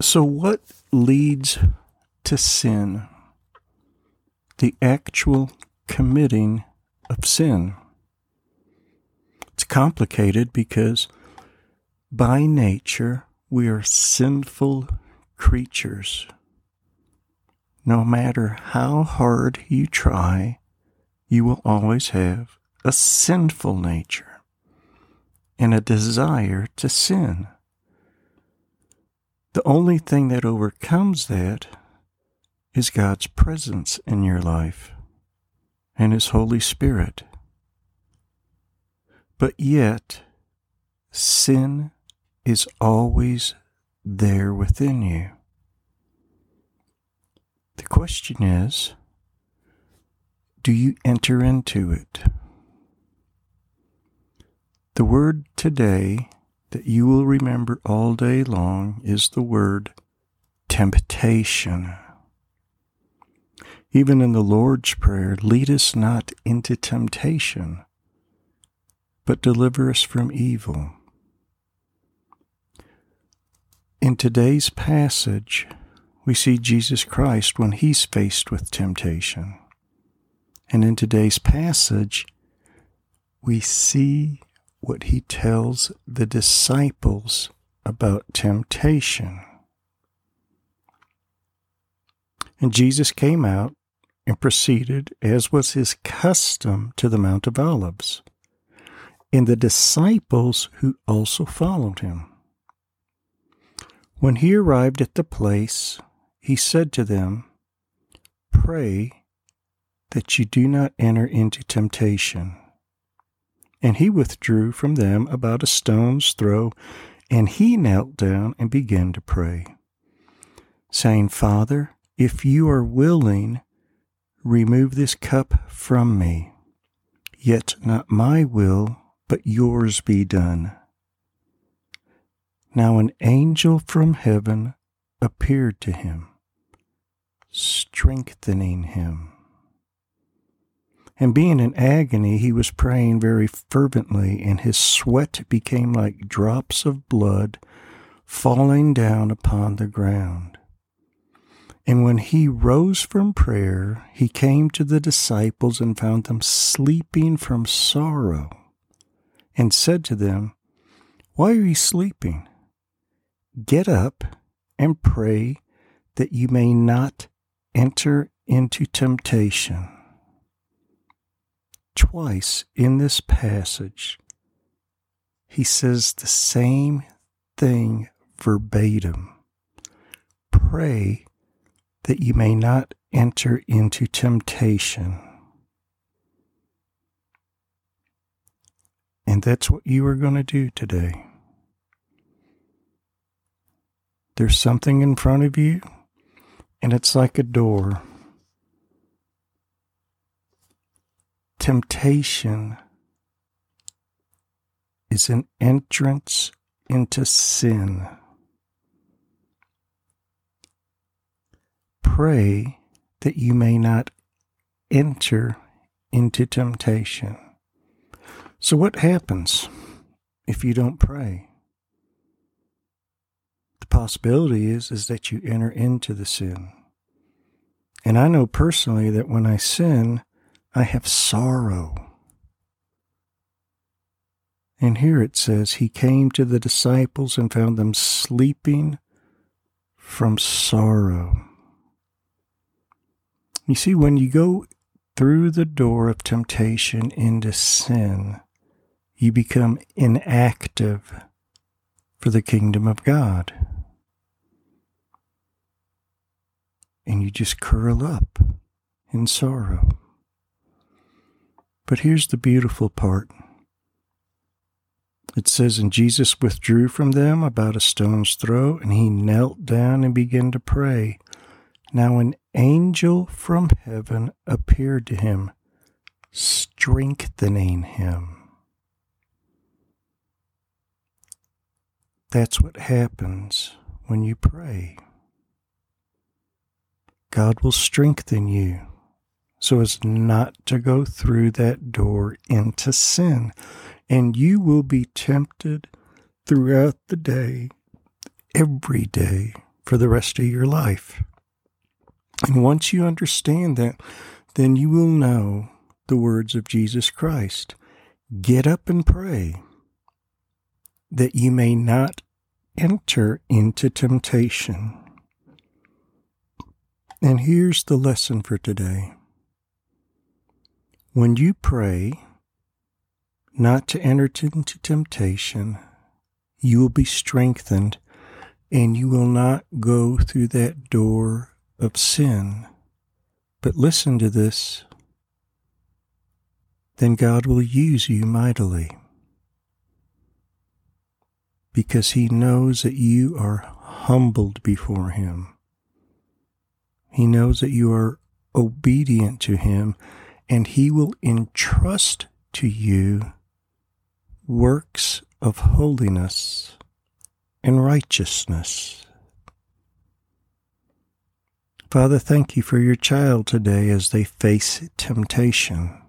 So, what leads to sin? The actual committing of sin. It's complicated because by nature we are sinful creatures. No matter how hard you try, you will always have a sinful nature and a desire to sin. The only thing that overcomes that is God's presence in your life and His Holy Spirit. But yet, sin is always there within you. The question is do you enter into it? The word today that you will remember all day long is the word temptation. Even in the Lord's Prayer, lead us not into temptation, but deliver us from evil. In today's passage, we see Jesus Christ when he's faced with temptation. And in today's passage, we see what he tells the disciples about temptation. And Jesus came out and proceeded, as was his custom, to the Mount of Olives, and the disciples who also followed him. When he arrived at the place, he said to them, Pray that you do not enter into temptation. And he withdrew from them about a stone's throw, and he knelt down and began to pray, saying, Father, if you are willing, remove this cup from me. Yet not my will, but yours be done. Now an angel from heaven appeared to him, strengthening him. And being in agony, he was praying very fervently, and his sweat became like drops of blood falling down upon the ground. And when he rose from prayer, he came to the disciples and found them sleeping from sorrow, and said to them, Why are you sleeping? Get up and pray that you may not enter into temptation twice in this passage, he says the same thing verbatim Pray that you may not enter into temptation. And that's what you are going to do today. There's something in front of you, and it's like a door. Temptation is an entrance into sin. Pray that you may not enter into temptation. So, what happens if you don't pray? The possibility is, is that you enter into the sin. And I know personally that when I sin, I have sorrow. And here it says, He came to the disciples and found them sleeping from sorrow. You see, when you go through the door of temptation into sin, you become inactive for the kingdom of God. And you just curl up in sorrow. But here's the beautiful part. It says, And Jesus withdrew from them about a stone's throw, and he knelt down and began to pray. Now an angel from heaven appeared to him, strengthening him. That's what happens when you pray. God will strengthen you so as not to go through that door into sin. And you will be tempted throughout the day, every day, for the rest of your life. And once you understand that, then you will know the words of Jesus Christ Get up and pray, that you may not enter into temptation. And here's the lesson for today. When you pray not to enter into temptation, you will be strengthened and you will not go through that door of sin. But listen to this. Then God will use you mightily because He knows that you are humbled before Him. He knows that you are obedient to Him, and He will entrust to you works of holiness and righteousness. Father, thank you for your child today as they face temptation.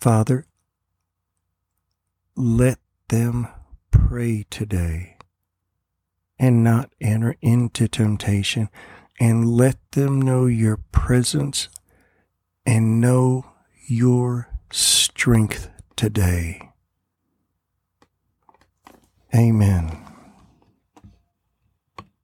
Father, let them pray today and not enter into temptation, and let them know your presence and know your strength today. Amen.